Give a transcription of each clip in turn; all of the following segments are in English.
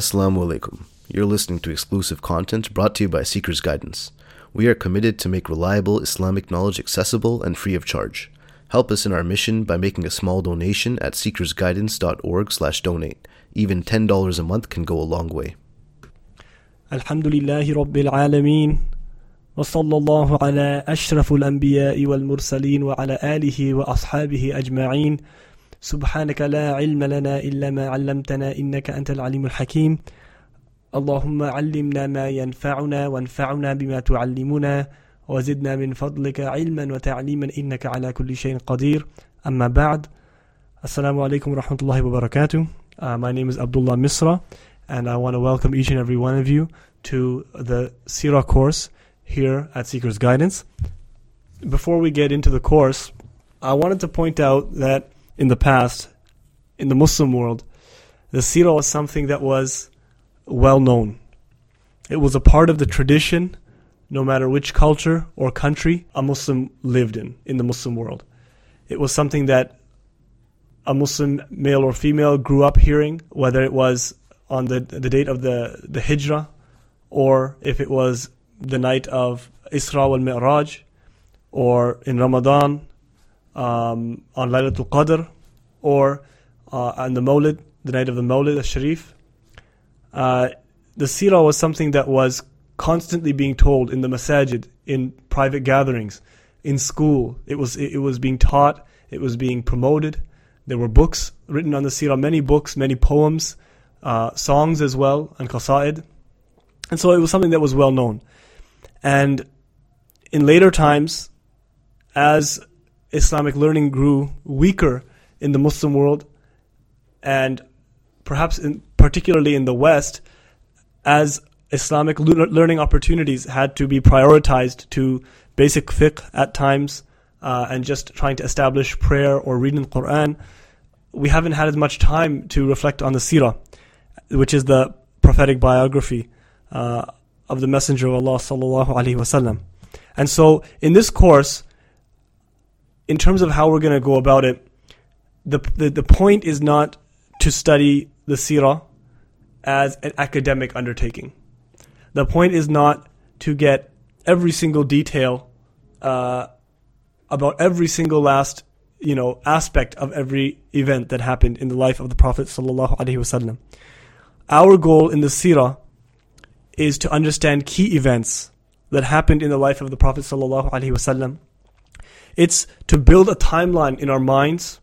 Assalamu alaikum. You're listening to exclusive content brought to you by Seeker's Guidance. We are committed to make reliable Islamic knowledge accessible and free of charge. Help us in our mission by making a small donation at seekersguidance.org/donate. Even $10 a month can go a long way. الحمد لله رب العالمين وصلى الله على أشرف الأنبياء والمرسلين وعلى آله وأصحابه أجمعين سبحانك لا علم لنا إلا ما علمتنا إنك أنت العليم الحكيم. اللهم علمنا ما ينفعنا وانفعنا بما تعلمنا وزدنا من فضلك علما وتعليما إنك على كل شيء قدير. أما بعد السلام عليكم ورحمة الله وبركاته. Uh, My name is Abdullah Misra and I want to welcome each and every one of you to the Sirah course here at Seeker's Guidance. Before we get into the course, I wanted to point out that in the past, in the Muslim world, the Sirah was something that was well known. It was a part of the tradition, no matter which culture or country a Muslim lived in, in the Muslim world. It was something that a Muslim male or female grew up hearing, whether it was on the, the date of the, the Hijrah or if it was the night of Isra wal Mi'raj or in Ramadan um, on Laylatul Qadr or uh, on the Mawlid, the night of the Mawlid al-Sharif. Uh, the Sirah was something that was constantly being told in the masajid, in private gatherings, in school. It was, it was being taught, it was being promoted. There were books written on the Sirah, many books, many poems, uh, songs as well, and qasa'id. And so it was something that was well known. And in later times, as Islamic learning grew weaker in the Muslim world, and perhaps in, particularly in the West, as Islamic learning opportunities had to be prioritized to basic fiqh at times, uh, and just trying to establish prayer or reading the Quran, we haven't had as much time to reflect on the seerah, which is the prophetic biography uh, of the Messenger of Allah. And so, in this course, in terms of how we're going to go about it, the, the the point is not to study the seerah as an academic undertaking. The point is not to get every single detail uh, about every single last you know aspect of every event that happened in the life of the Prophet sallallahu alaihi wasallam. Our goal in the seerah is to understand key events that happened in the life of the Prophet sallallahu alaihi wasallam. It's to build a timeline in our minds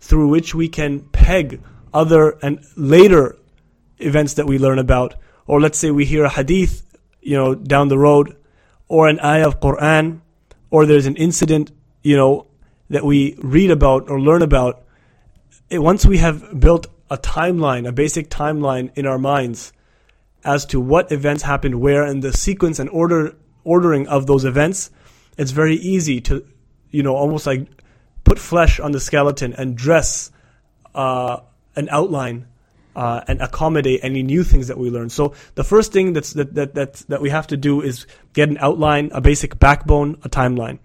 through which we can peg other and later events that we learn about. Or let's say we hear a hadith, you know, down the road, or an ayah of Quran, or there's an incident, you know, that we read about or learn about. It, once we have built a timeline, a basic timeline in our minds as to what events happened where and the sequence and order ordering of those events, it's very easy to, you know, almost like put flesh on the skeleton and dress uh, an outline uh, and accommodate any new things that we learn. So the first thing that's, that, that, that, that we have to do is get an outline, a basic backbone, a timeline.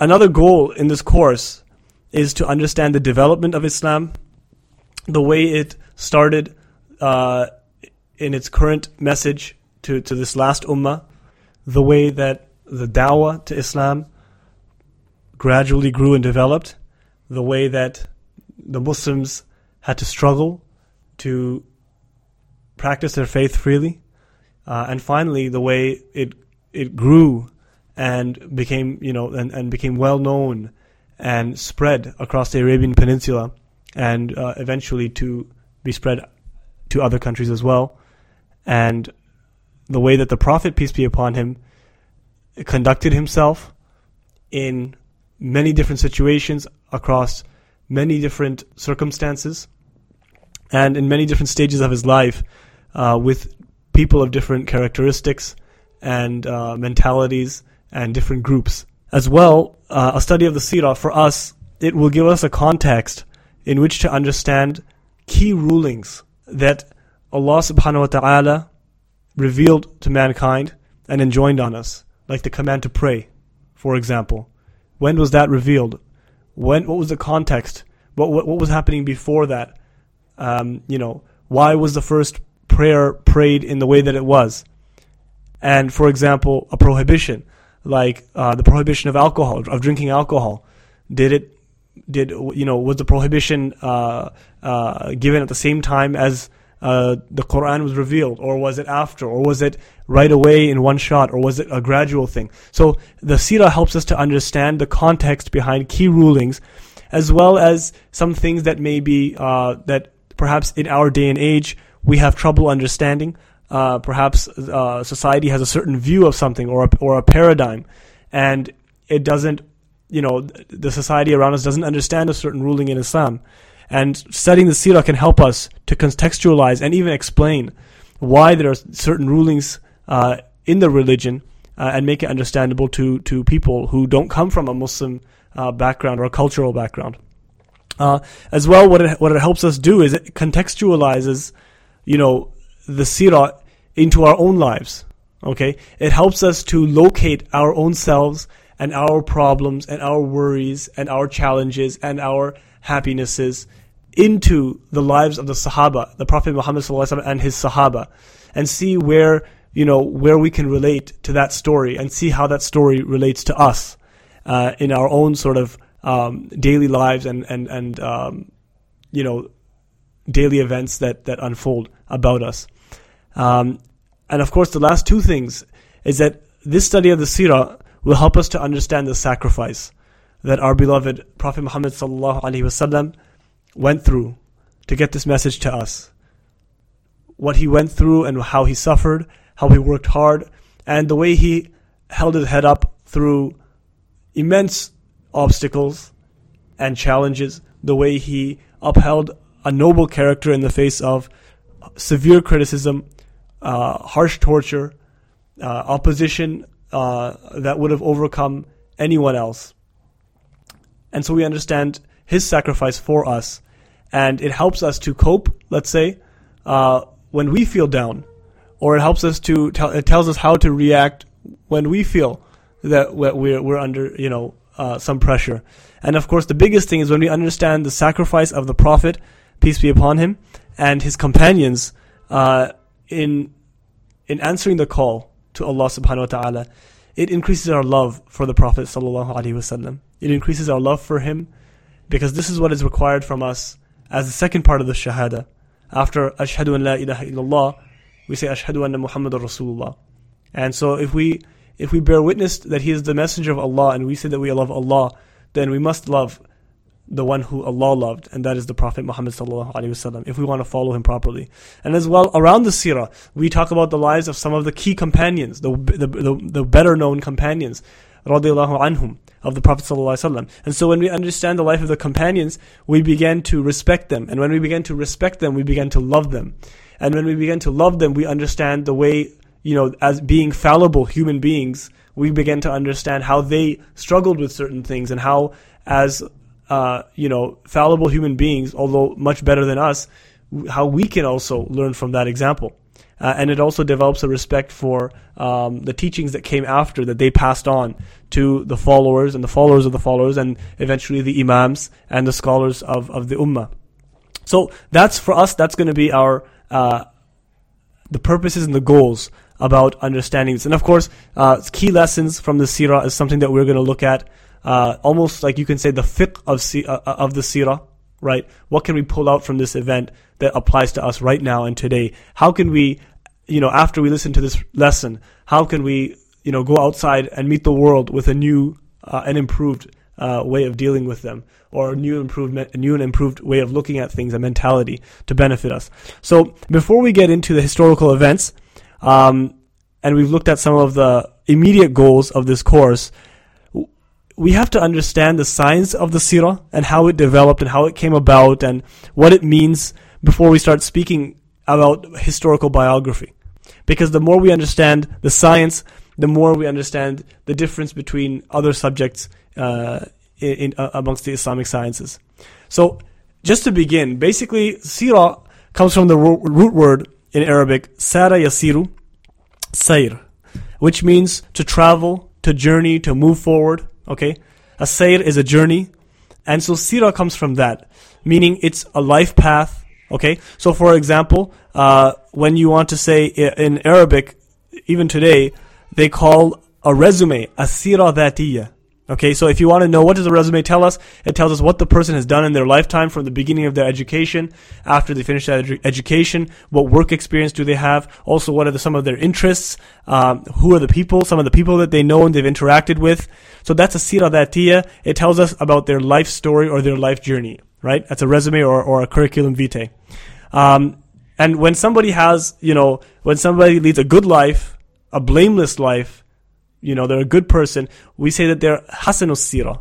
Another goal in this course is to understand the development of Islam, the way it started uh, in its current message to, to this last ummah, the way that the dawah to Islam gradually grew and developed, the way that the Muslims had to struggle to practice their faith freely, uh, and finally the way it it grew and became you know and, and became well known and spread across the Arabian Peninsula and uh, eventually to be spread to other countries as well, and the way that the Prophet peace be upon him conducted himself in many different situations across many different circumstances and in many different stages of his life uh, with people of different characteristics and uh, mentalities and different groups. As well, uh, a study of the Sirah for us, it will give us a context in which to understand key rulings that Allah subhanahu wa ta'ala revealed to mankind and enjoined on us, like the command to pray, for example. When was that revealed? When what was the context? What what, what was happening before that? Um, you know, why was the first prayer prayed in the way that it was. And for example, a prohibition, like uh, the prohibition of alcohol, of drinking alcohol, did it, did you know, was the prohibition uh, uh, given at the same time as uh, the Quran was revealed, or was it after, or was it right away in one shot, or was it a gradual thing? So the Sirah helps us to understand the context behind key rulings, as well as some things that may be uh, that perhaps in our day and age we have trouble understanding. Uh, perhaps uh, society has a certain view of something or a, or a paradigm, and it doesn't, you know, the society around us doesn't understand a certain ruling in Islam. And studying the seerah can help us to contextualize and even explain why there are certain rulings uh, in the religion uh, and make it understandable to, to people who don't come from a Muslim uh, background or a cultural background. Uh, as well, what it, what it helps us do is it contextualizes, you know, the seerah into our own lives. Okay, it helps us to locate our own selves and our problems and our worries and our challenges and our happinesses into the lives of the Sahaba, the Prophet Muhammad and his Sahaba, and see where you know where we can relate to that story and see how that story relates to us uh, in our own sort of um, daily lives and and and um, you know daily events that that unfold about us. Um, and of course, the last two things is that this study of the Sirah will help us to understand the sacrifice that our beloved Prophet Muhammad sallallahu alaihi wasallam went through to get this message to us. What he went through and how he suffered, how he worked hard, and the way he held his head up through immense obstacles and challenges, the way he upheld a noble character in the face of severe criticism, uh, harsh torture, uh, opposition uh, that would have overcome anyone else. And so we understand his sacrifice for us, and it helps us to cope, let's say, uh, when we feel down, or it helps us to, it tells us how to react when we feel that we're, we're under, you know, uh, some pressure. And of course, the biggest thing is when we understand the sacrifice of the Prophet, peace be upon him, and his companions uh, in in answering the call to Allah subhanahu wa ta'ala, it increases our love for the Prophet sallallahu alaihi wasallam. It increases our love for him because this is what is required from us as the second part of the shahada. After ashhadu an la ilaha illallah, we say ashhadu anna muhammadar rasulullah. And so if we if we bear witness that he is the messenger of Allah and we say that we love Allah, then we must love the one who Allah loved, and that is the Prophet Muhammad. If we want to follow him properly, and as well around the seerah, we talk about the lives of some of the key companions, the the, the, the better known companions, radiallahu anhum of the Prophet ﷺ. And so when we understand the life of the companions, we begin to respect them. And when we begin to respect them, we begin to love them. And when we begin to love them, we understand the way, you know, as being fallible human beings, we begin to understand how they struggled with certain things and how, as, uh, you know, fallible human beings, although much better than us, how we can also learn from that example. Uh, and it also develops a respect for um, the teachings that came after that they passed on to the followers and the followers of the followers and eventually the imams and the scholars of, of the ummah. So that's for us, that's going to be our, uh, the purposes and the goals about understanding this. And of course, uh, key lessons from the seerah is something that we're going to look at, uh, almost like you can say the fiqh of, uh, of the seerah, right? What can we pull out from this event that applies to us right now and today? How can we, you know, after we listen to this lesson, how can we, you know, go outside and meet the world with a new uh, and improved uh, way of dealing with them, or a new improvement, a new and improved way of looking at things, a mentality to benefit us. So before we get into the historical events, um, and we've looked at some of the immediate goals of this course, we have to understand the science of the sirah and how it developed and how it came about and what it means before we start speaking about historical biography. Because the more we understand the science, the more we understand the difference between other subjects uh, in, uh, amongst the Islamic sciences. So, just to begin, basically, sirah comes from the root word in Arabic, sara yasiru, sayr, which means to travel, to journey, to move forward. Okay? A sayr is a journey. And so sirah comes from that, meaning it's a life path Okay, so for example, uh, when you want to say in Arabic, even today, they call a resume a sira dhatiyya. Okay, so if you want to know what does a resume tell us, it tells us what the person has done in their lifetime from the beginning of their education, after they finish that edu- education, what work experience do they have, also what are the, some of their interests, um, who are the people, some of the people that they know and they've interacted with. So that's a sira dhatiyya. It tells us about their life story or their life journey, right? That's a resume or, or a curriculum vitae. Um, and when somebody has, you know, when somebody leads a good life, a blameless life, you know, they're a good person, we say that they're hasanus sira.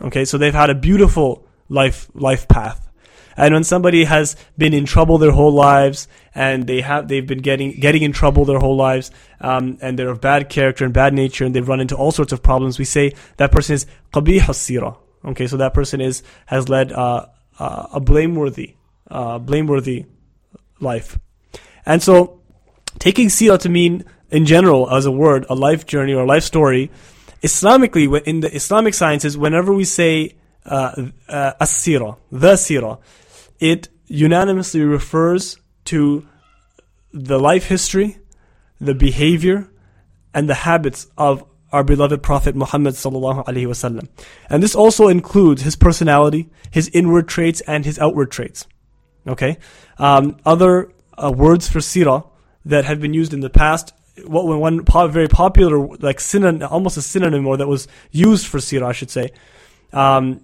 Okay, so they've had a beautiful life life path. And when somebody has been in trouble their whole lives, and they have they've been getting getting in trouble their whole lives, um, and they're of bad character and bad nature, and they've run into all sorts of problems, we say that person is qabih sira. Okay, so that person is has led uh, uh, a blameworthy uh, blameworthy life. And so, taking sira to mean in general as a word, a life journey or a life story, Islamically, in the Islamic sciences, whenever we say uh, uh, as-sira, the sira, it unanimously refers to the life history, the behavior, and the habits of our beloved Prophet Muhammad sallallahu. And this also includes his personality, his inward traits, and his outward traits. Okay, um, other uh, words for sira that have been used in the past what one very popular like synonym, almost a synonym or that was used for sira, I should say, um,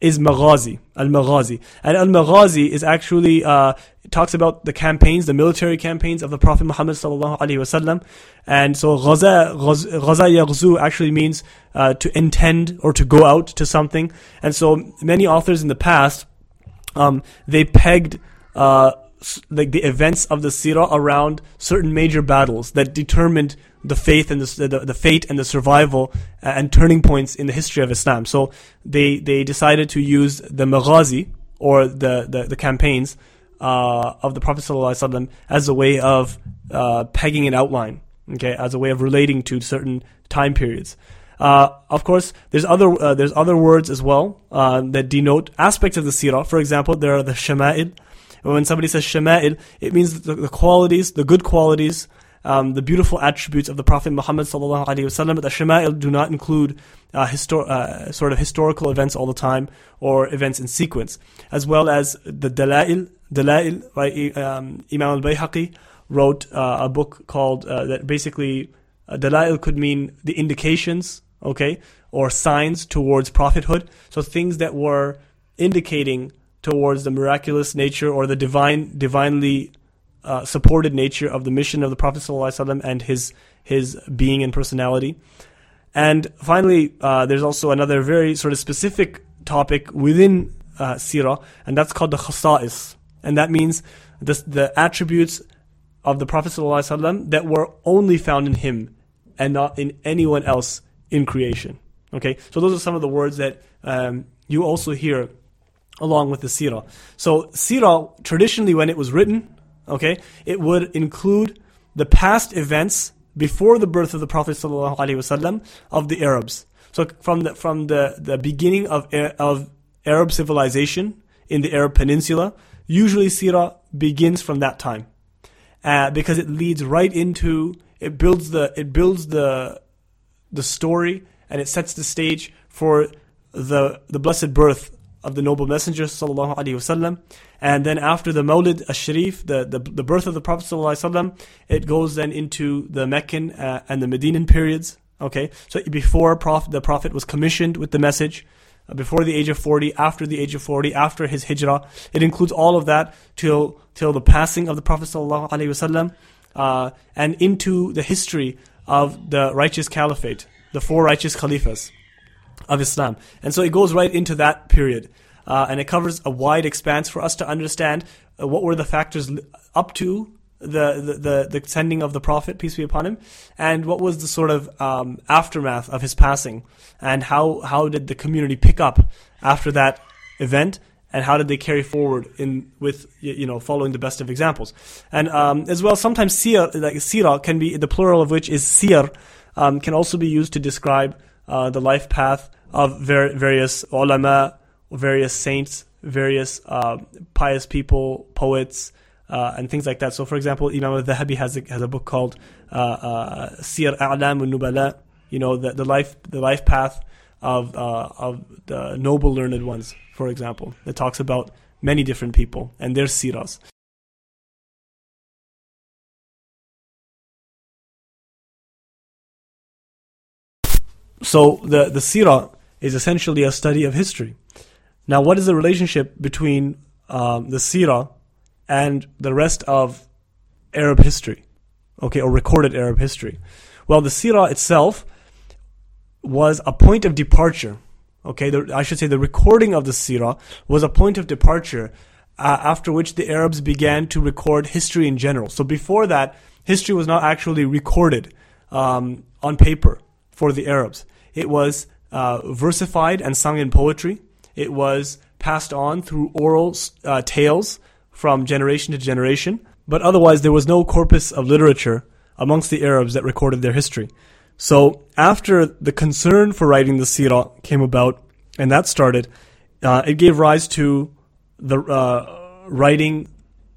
is maghazi, al maghazi, and al maghazi is actually uh, talks about the campaigns, the military campaigns of the Prophet Muhammad sallallahu alaihi wasallam, and so ghaza ghaza yaghzu actually means uh, to intend or to go out to something, and so many authors in the past, um, they pegged. Uh, like the events of the Sirah around certain major battles that determined the faith and the, the, the fate and the survival uh, and turning points in the history of Islam. So they they decided to use the maghazi or the the, the campaigns uh, of the Prophet ﷺ as a way of uh, pegging an outline, okay, as a way of relating to certain time periods. Uh, of course, there's other uh, there's other words as well uh, that denote aspects of the sirah. For example, there are the shama'il, when somebody says shama'il, it means the, the qualities, the good qualities, um, the beautiful attributes of the Prophet Muhammad sallallahu alaihi wasallam. The shama'il do not include uh, histor- uh, sort of historical events all the time or events in sequence, as well as the dalail. Dalail, right? Um, Imam al-Bayhaqi wrote uh, a book called uh, that basically uh, dalail could mean the indications, okay, or signs towards prophethood. So things that were indicating towards the miraculous nature or the divine, divinely uh, supported nature of the mission of the Prophet and his his being and personality. And finally, uh, there's also another very sort of specific topic within uh, Sirah, and that's called the khasa'is. And that means the, the attributes of the Prophet that were only found in him and not in anyone else in creation. Okay, so those are some of the words that um, you also hear along with the sirah. So sirah, traditionally when it was written, okay, it would include the past events before the birth of the Prophet ﷺ of the Arabs. So from the from the, the beginning of of Arab civilization in the Arab Peninsula, usually sirah begins from that time, uh, because it leads right into it builds the it builds the the story and it sets the stage for the the blessed birth of the noble messenger sallallahu alaihi wasallam. And then after the Mawlid al-Sharif the, the, the birth of the Prophet sallallahu alaihi wasallam it goes then into the Meccan uh, and the Medinan periods okay? So before Prophet, the Prophet was commissioned with the message uh, before the age of 40 after the age of 40 after his hijrah it includes all of that till till the passing of the Prophet sallallahu alaihi wasallam uh, and into the history of the righteous caliphate the four righteous caliphs of Islam. And so it goes right into that period. Uh, and it covers a wide expanse for us to understand uh, what were the factors up to the, the, the, the, sending of the Prophet, peace be upon him, and what was the sort of um, aftermath of his passing, and how, how did the community pick up after that event, and how did they carry forward in with you know following the best of examples, and um, as well sometimes sir like sira can be the plural of which is sir, um, can also be used to describe uh, the life path of ver- various ulama, various saints, various uh, pious people, poets, uh, and things like that. So, for example, Imam al-Dhahabi has a, has a book called uh, uh, Sir A'lam al-Nubala, you know, the, the life the life path of uh, of the noble learned ones, for example, It talks about many different people and their siras. So the the sirah is essentially a study of history. Now, what is the relationship between um, the sirah and the rest of Arab history? Okay, or recorded Arab history. Well, the sirah itself was a point of departure. Okay, the, I should say the recording of the sirah was a point of departure uh, after which the Arabs began to record history in general. So before that, history was not actually recorded um, on paper for the Arabs. It was uh, versified and sung in poetry. It was passed on through oral uh, tales from generation to generation. But otherwise, there was no corpus of literature amongst the Arabs that recorded their history. So after the concern for writing the Sirah came about, and that started, uh, it gave rise to the uh, writing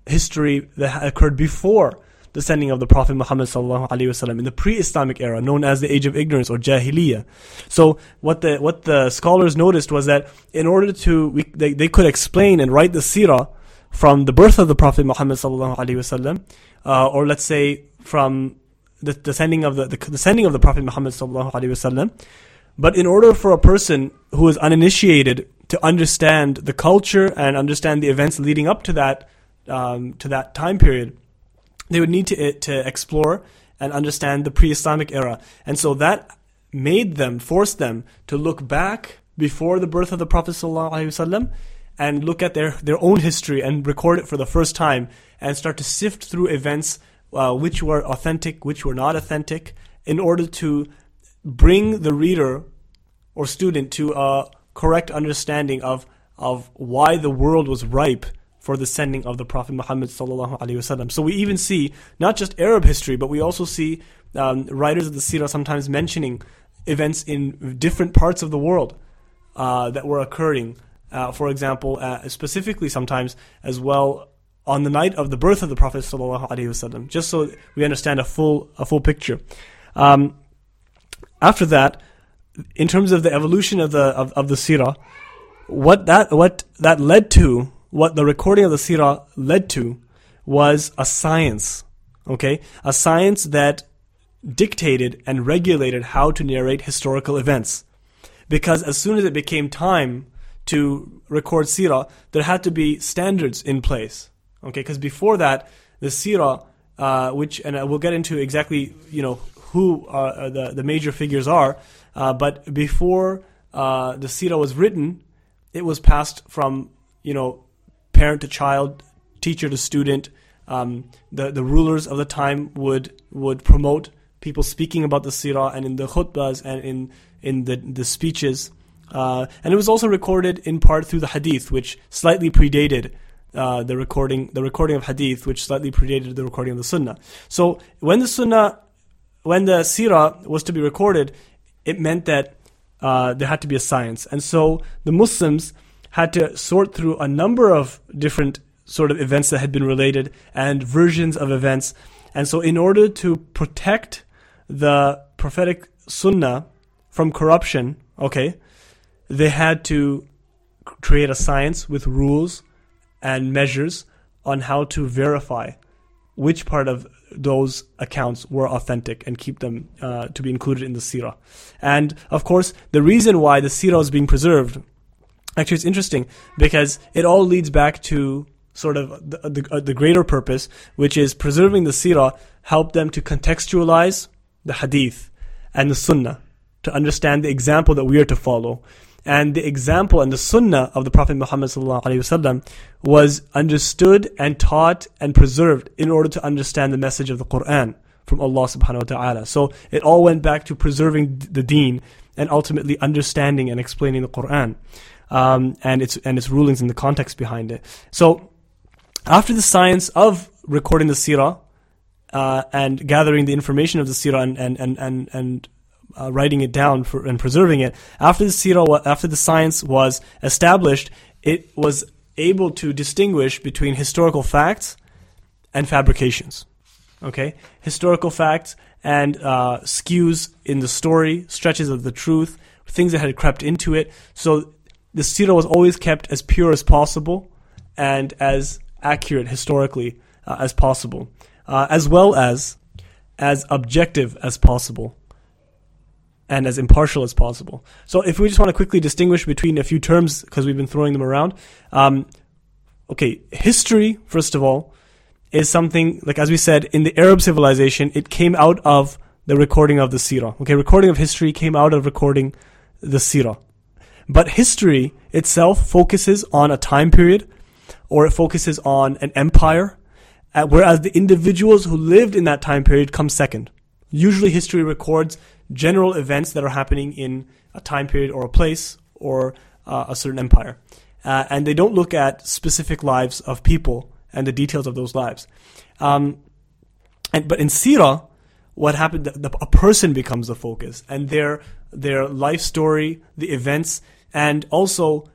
history that occurred before the sending of the Prophet Muhammad in the pre-Islamic era, known as the Age of Ignorance or Jahiliyyah. So what the what the scholars noticed was that in order to we, they, they could explain and write the Sirah from the birth of the Prophet Muhammad uh, or let's say from the, the sending of the, the, the sending of the Prophet Muhammad But in order for a person who is uninitiated to understand the culture and understand the events leading up to that um, to that time period, they would need to to explore and understand the pre-Islamic era, and so that made them forced them to look back before the birth of the Prophet ﷺ and look at their their own history and record it for the first time and start to sift through events uh, which were authentic, which were not authentic, in order to bring the reader or student to a correct understanding of of why the world was ripe for the sending of the Prophet Muhammad sallallahu alaihi wasallam. So we even see not just Arab history, but we also see um, writers of the Sirah sometimes mentioning events in different parts of the world uh, that were occurring. Uh, for example, uh, specifically sometimes as well on the night of the birth of the Prophet sallallahu just so we understand a full a full picture. Um, after that, in terms of the evolution of the of, of the Sirah, what that what that led to what the recording of the Sirah led to was a science, okay? A science that dictated and regulated how to narrate historical events. Because as soon as it became time to record Sirah, there had to be standards in place, okay? Because before that, the Sirah, uh, which, and we'll get into exactly, you know, who uh, the, the major figures are, uh, but before uh, the Sirah was written, it was passed from, you know, parent to child, teacher to student. Um, the the rulers of the time would would promote people speaking about the sirah and in the khutbahs and in in the the speeches. Uh, and it was also recorded in part through the hadith, which slightly predated uh, the recording the recording of hadith, which slightly predated the recording of the sunnah. So when the sunnah, when the sirah was to be recorded, it meant that uh, there had to be a science, and so the Muslims had to sort through a number of different sort of events that had been related and versions of events. And so, in order to protect the prophetic sunnah from corruption, okay, they had to create a science with rules and measures on how to verify which part of those accounts were authentic and keep them uh, to be included in the sirah. And of course, the reason why the sirah is being preserved Actually, it's interesting because it all leads back to sort of the, the, uh, the greater purpose, which is preserving the seerah, help them to contextualize the hadith and the sunnah to understand the example that we are to follow. And the example and the sunnah of the Prophet Muhammad was understood and taught and preserved in order to understand the message of the Quran from Allah subhanahu wa ta'ala. So it all went back to preserving the deen and ultimately understanding and explaining the Quran um, and its and its rulings and the context behind it. So, after the science of recording the sirah uh, and gathering the information of the sirah and and and and, and uh, writing it down for, and preserving it, after the sirah, after the science was established, it was able to distinguish between historical facts and fabrications. Okay, historical facts and uh, skews in the story, stretches of the truth, things that had crept into it. So the sira was always kept as pure as possible and as accurate historically uh, as possible, uh, as well as as objective as possible and as impartial as possible. So, if we just want to quickly distinguish between a few terms because we've been throwing them around, um, okay, history first of all is something like as we said in the Arab civilization, it came out of the recording of the Sirah. Okay, recording of history came out of recording the Sirah. But history itself focuses on a time period or it focuses on an empire, uh, whereas the individuals who lived in that time period come second. Usually history records general events that are happening in a time period or a place or uh, a certain empire. Uh, and they don't look at specific lives of people and the details of those lives. Um, and, but in Sirah, what happened, the, the, a person becomes the focus and their, their life story, the events, and also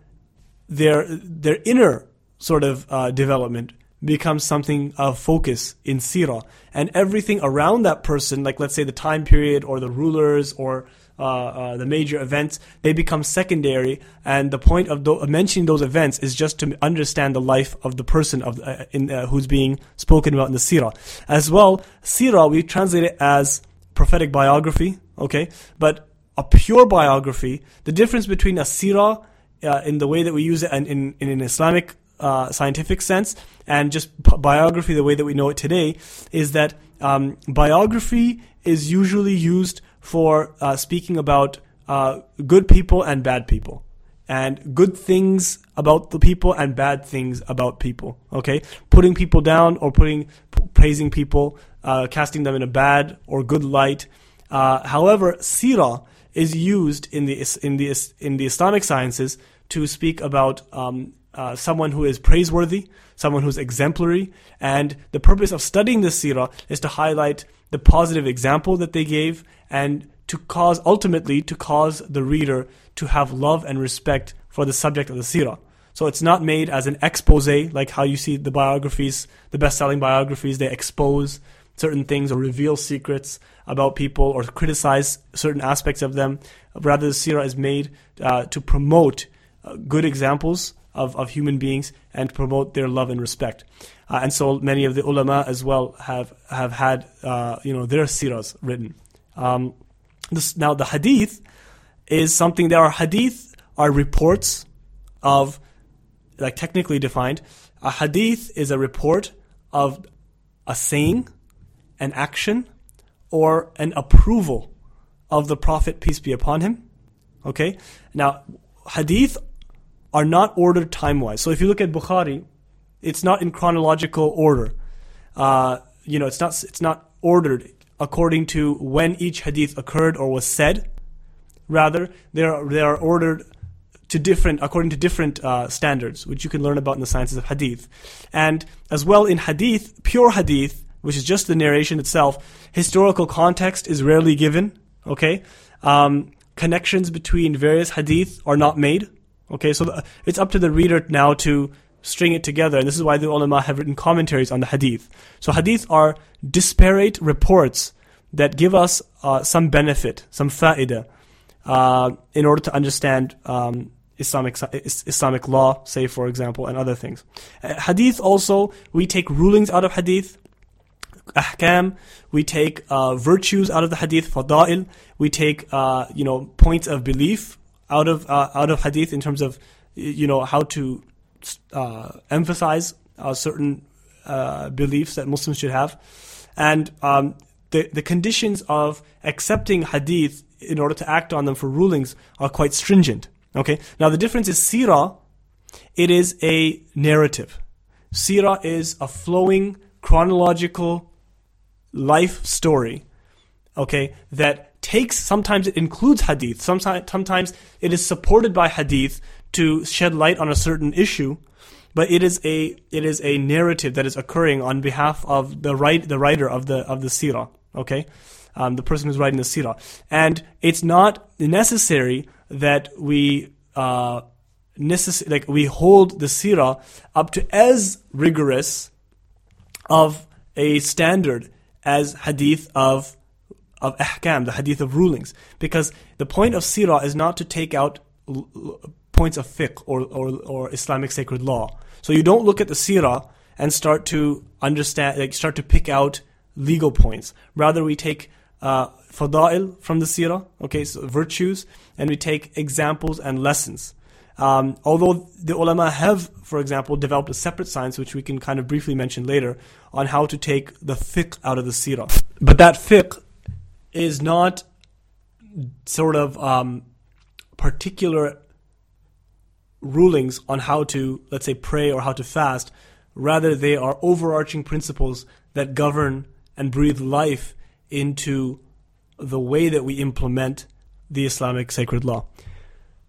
their, their inner sort of uh, development becomes something of focus in Sirah. And everything around that person, like let's say the time period or the rulers or uh, uh, the major events, they become secondary. And the point of mentioning those events is just to understand the life of the person of uh, in, uh, who's being spoken about in the Sirah. As well, Sirah we translate it as prophetic biography. Okay, but a pure biography. The difference between a Sirah uh, in the way that we use it and in, in an Islamic uh, scientific sense and just biography the way that we know it today is that um, biography is usually used for uh, speaking about uh, good people and bad people and good things about the people and bad things about people okay putting people down or putting praising people uh, casting them in a bad or good light uh, however sirah is used in the in the in the Islamic sciences to speak about um, uh, someone who is praiseworthy, someone who's exemplary, and the purpose of studying the seerah is to highlight the positive example that they gave and to cause ultimately to cause the reader to have love and respect for the subject of the seerah. So it's not made as an expose like how you see the biographies, the best-selling biographies, they expose certain things or reveal secrets about people or criticize certain aspects of them. Rather, the seerah is made uh, to promote uh, good examples of, of human beings and promote their love and respect. Uh, and so many of the ulama as well have, have had, uh, you know, their siras written. Um, this, now the hadith is something, there are hadith are reports of, like technically defined, a hadith is a report of a saying, an action, or an approval of the Prophet, peace be upon him. Okay? Now, hadith are not ordered time wise. So if you look at Bukhari, it's not in chronological order. Uh, you know, it's not it's not ordered according to when each hadith occurred or was said. Rather, they are they are ordered to different according to different uh, standards, which you can learn about in the sciences of hadith. And as well in hadith, pure hadith, which is just the narration itself, historical context is rarely given. Okay, um, connections between various hadith are not made. Okay, so the, it's up to the reader now to string it together, and this is why the ulama have written commentaries on the hadith. So hadith are disparate reports that give us uh, some benefit, some fa'idah, uh, in order to understand um, Islamic Islamic law, say for example, and other things. Uh, hadith also we take rulings out of hadith, ahkam. We take uh, virtues out of the hadith, fada'il. We take uh, you know points of belief out of uh, out of hadith in terms of you know how to uh, emphasize uh, certain uh, beliefs that Muslims should have, and um, the the conditions of accepting hadith in order to act on them for rulings are quite stringent. Okay, now the difference is sirah. It is a narrative. Sirah is a flowing chronological life story. Okay, that takes, sometimes it includes hadith, sometimes, sometimes it is supported by hadith to shed light on a certain issue, but it is a, it is a narrative that is occurring on behalf of the right, the writer of the, of the seerah, okay? Um, the person who's writing the seerah. And it's not necessary that we, uh, necess- like we hold the seerah up to as rigorous of a standard as hadith of of ahkam, the hadith of rulings, because the point of sirah is not to take out points of fiqh or, or or Islamic sacred law. So you don't look at the sirah and start to understand, like start to pick out legal points. Rather, we take uh, fada'il from the sirah, okay, so virtues, and we take examples and lessons. Um, although the ulama have, for example, developed a separate science, which we can kind of briefly mention later, on how to take the fiqh out of the seerah. But that fiqh is not sort of um, particular rulings on how to, let's say, pray or how to fast. Rather, they are overarching principles that govern and breathe life into the way that we implement the Islamic sacred law.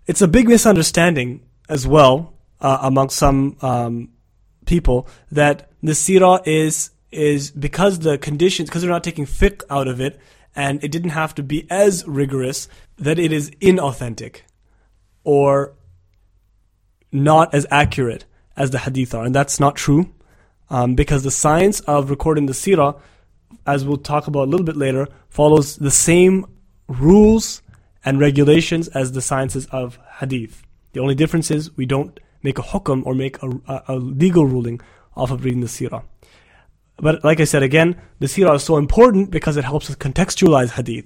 It's a big misunderstanding as well uh, among some um, people that the sirah is is because the conditions because they're not taking fiqh out of it and it didn't have to be as rigorous that it is inauthentic or not as accurate as the hadith are. And that's not true um, because the science of recording the sirah as we'll talk about a little bit later follows the same rules and regulations as the sciences of hadith the only difference is we don't make a hukum or make a, a, a legal ruling off of reading the sirah but like I said again, the seerah is so important because it helps us contextualize hadith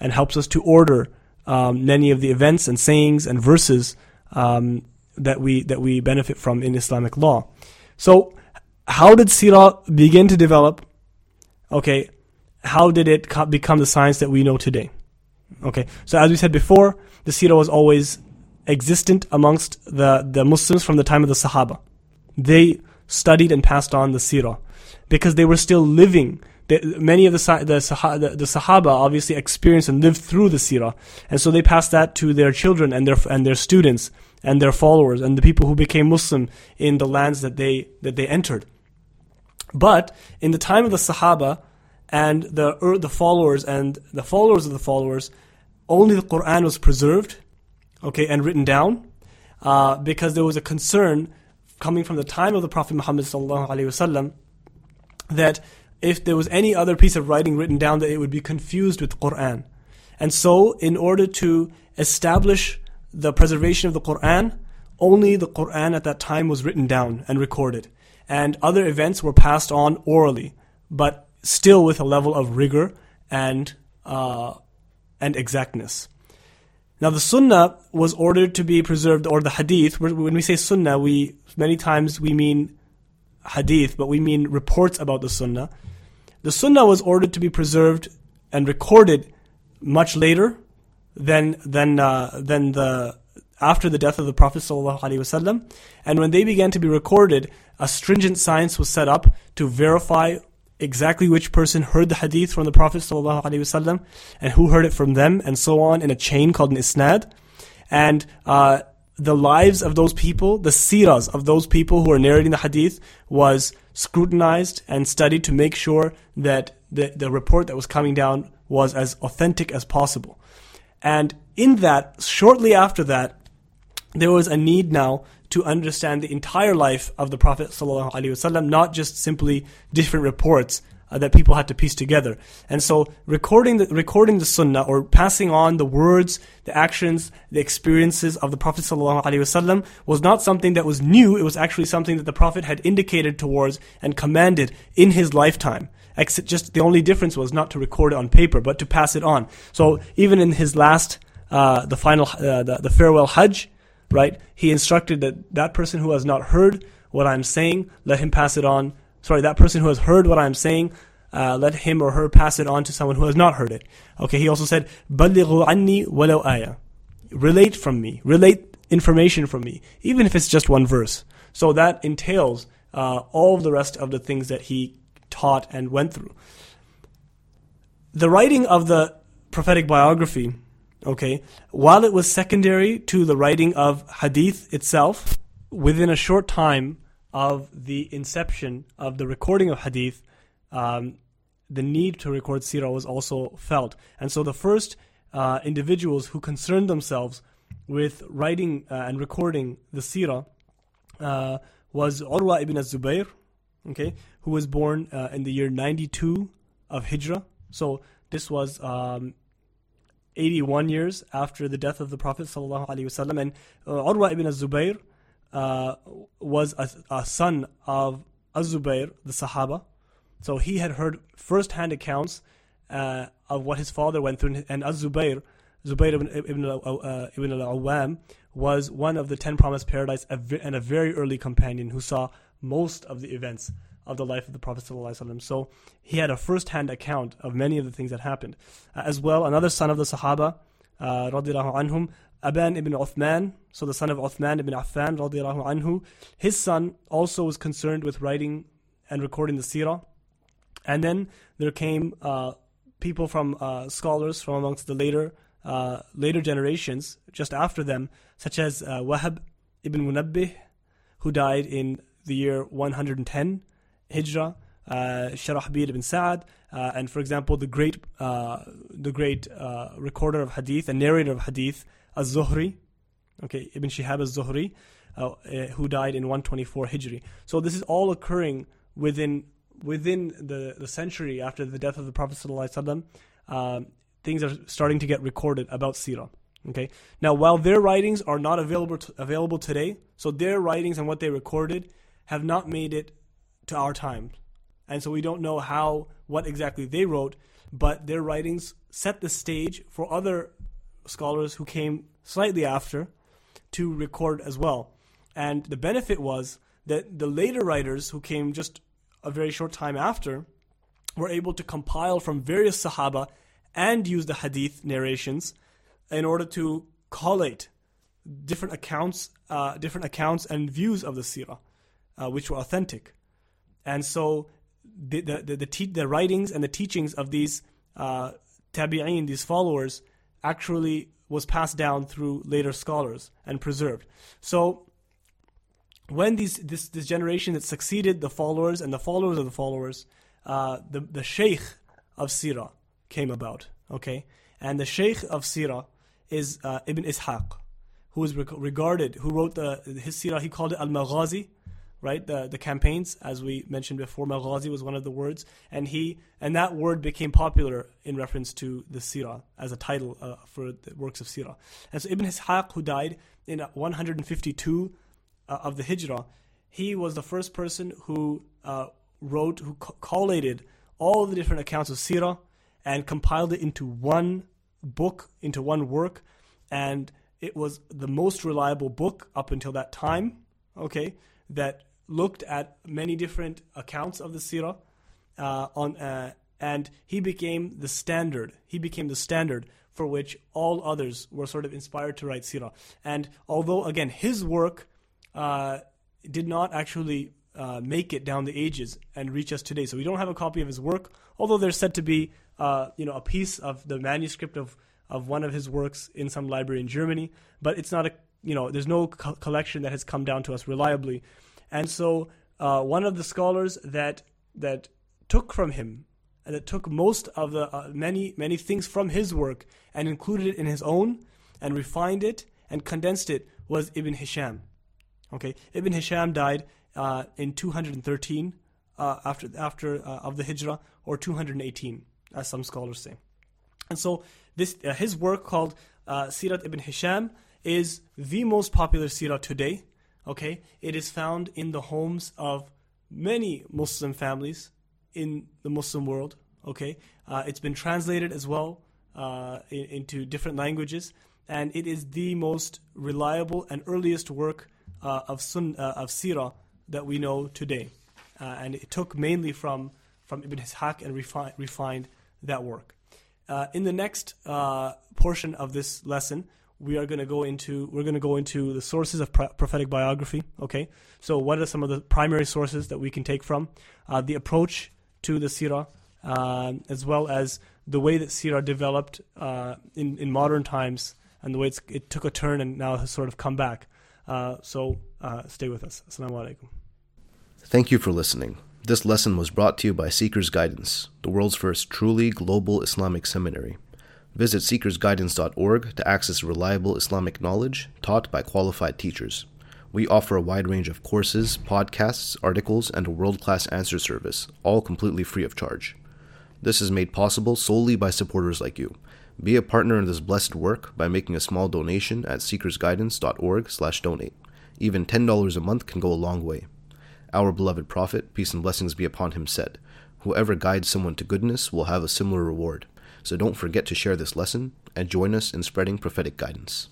and helps us to order um, many of the events and sayings and verses um, that we that we benefit from in Islamic law. So, how did seerah begin to develop? Okay, how did it co- become the science that we know today? Okay, so as we said before, the seerah was always existent amongst the, the Muslims from the time of the Sahaba. They studied and passed on the seerah because they were still living. Many of the, the, the, the Sahaba obviously experienced and lived through the seerah, and so they passed that to their children and their and their students and their followers and the people who became Muslim in the lands that they that they entered. But in the time of the Sahaba and the er, the followers and the followers of the followers, only the Quran was preserved, okay, and written down, uh, because there was a concern coming from the time of the Prophet Muhammad wasallam that if there was any other piece of writing written down that it would be confused with Quran. And so in order to establish the preservation of the Quran, only the Quran at that time was written down and recorded. And other events were passed on orally, but still with a level of rigor and uh, and exactness. Now the Sunnah was ordered to be preserved, or the Hadith. When we say Sunnah, we many times we mean hadith, but we mean reports about the sunnah. The sunnah was ordered to be preserved and recorded much later than than uh, than the after the death of the Prophet ﷺ. And when they began to be recorded, a stringent science was set up to verify exactly which person heard the hadith from the Prophet ﷺ and who heard it from them, and so on in a chain called an isnad. And uh, the lives of those people, the siras of those people who are narrating the hadith was scrutinized and studied to make sure that the, the report that was coming down was as authentic as possible. And in that, shortly after that, there was a need now to understand the entire life of the Prophet ﷺ, not just simply different reports uh, that people had to piece together. And so recording the, recording the sunnah or passing on the words, the actions, the experiences of the Prophet ﷺ was not something that was new. It was actually something that the Prophet had indicated towards and commanded in his lifetime. Except just the only difference was not to record it on paper, but to pass it on. So even in his last, uh, the final, uh, the, the farewell Hajj, right? He instructed that that person who has not heard what I'm saying, let him pass it on sorry, that person who has heard what I'm saying, uh, let him or her pass it on to someone who has not heard it. Okay, he also said, بَلِّغُوا عَنِّي وَلَوْ آيَةً Relate from me, relate information from me, even if it's just one verse. So that entails uh, all of the rest of the things that he taught and went through. The writing of the prophetic biography, okay, while it was secondary to the writing of hadith itself, within a short time, of the inception of the recording of hadith, um, the need to record sirah was also felt. And so the first uh, individuals who concerned themselves with writing uh, and recording the seerah uh, was Urwa ibn az-Zubayr, okay, who was born uh, in the year 92 of Hijrah. So this was um, 81 years after the death of the Prophet wasallam, and uh, Urwa ibn az-Zubayr uh, was a, a, son of az-Zubayr, the Sahaba. So he had heard first-hand accounts uh, of what his father went through, and az-Zubayr, Zubayr ibn, ibn, uh, ibn al-Awwam, was one of the ten promised paradise and a very early companion who saw most of the events of the life of the Prophet ﷺ. So he had a first-hand account of many of the things that happened. Uh, as well, another son of the Sahaba, uh, anhum, Aban ibn Uthman, so the son of Uthman ibn Affan, radiallahu anhu, his son also was concerned with writing and recording the seerah. And then there came uh, people from uh, scholars from amongst the later uh, later generations, just after them, such as uh, Wahab ibn Munabbih, who died in the year 110 Hijrah, uh, ibn Sa'ad, uh, and for example, the great, uh, the great uh, recorder of hadith and narrator of hadith, Az-Zuhri, okay, Ibn Shihab Az-Zuhri, uh, uh, who died in 124 Hijri. So this is all occurring within within the, the century after the death of the Prophet sallallahu um, things are starting to get recorded about Sirah. Okay. Now, while their writings are not available to, available today, so their writings and what they recorded have not made it to our time, and so we don't know how what exactly they wrote, but their writings set the stage for other scholars who came slightly after to record as well. And the benefit was that the later writers who came just a very short time after were able to compile from various Sahaba and use the hadith narrations in order to collate different accounts, uh, different accounts and views of the seerah, uh, which were authentic. And so the the the, the, te- the writings and the teachings of these uh, tabi'in, these followers, actually was passed down through later scholars and preserved. So when these this this generation that succeeded the followers and the followers of the followers, uh, the the sheikh of Sirah came about. Okay, and the sheikh of Sirah is uh, Ibn Ishaq, who is regarded, who wrote the his Sirah. He called it Al Maghazi, right? The the campaigns, as we mentioned before, Maghazi was one of the words, and he and that word became popular in reference to the Sirah as a title uh, for the works of Sirah. And so Ibn Ishaq, who died in 152 uh, of the Hijrah, he was the first person who uh, wrote, who collated all the different accounts of Sirah and compiled it into one book, into one work, and it was the most reliable book up until that time. Okay, that looked at many different accounts of the Sirah, uh, on uh, and he became the standard. He became the standard for which all others were sort of inspired to write Sirah. And although again his work uh, did not actually uh, make it down the ages and reach us today. So we don't have a copy of his work, although there's said to be, uh, you know, a piece of the manuscript of, of one of his works in some library in Germany. But it's not a, you know, there's no co- collection that has come down to us reliably. And so uh, one of the scholars that that took from him and that took most of the uh, many many things from his work and included it in his own and refined it and condensed it was Ibn Hisham. Okay, Ibn Hisham died uh, in 213 uh, after after uh, of the Hijrah, or 218, as some scholars say. And so this uh, his work called Sirat Ibn Hisham is the most popular Sirat today. Okay, it is found in the homes of many Muslim families in the Muslim world. Okay, uh, it's been translated as well in, into different languages, and it is the most reliable and earliest work uh, of sun uh, of sirah that we know today, uh, and it took mainly from from Ibn Ishaq and refi- refined that work. Uh, in the next uh, portion of this lesson, we are going to go into we're going to go into the sources of pro- prophetic biography. Okay, so what are some of the primary sources that we can take from uh, the approach to the sirah, as well as the way that sirah developed in in modern times and the way it took a turn and now has sort of come back. Uh, so uh, stay with us. Assalamu alaikum. Thank you for listening. This lesson was brought to you by SeekersGuidance, the world's first truly global Islamic seminary. Visit seekersguidance.org to access reliable Islamic knowledge taught by qualified teachers. We offer a wide range of courses, podcasts, articles, and a world class answer service, all completely free of charge. This is made possible solely by supporters like you. Be a partner in this blessed work by making a small donation at seekersguidance.org/donate. Even $10 a month can go a long way. Our beloved Prophet, peace and blessings be upon him, said, Whoever guides someone to goodness will have a similar reward. So don't forget to share this lesson and join us in spreading prophetic guidance.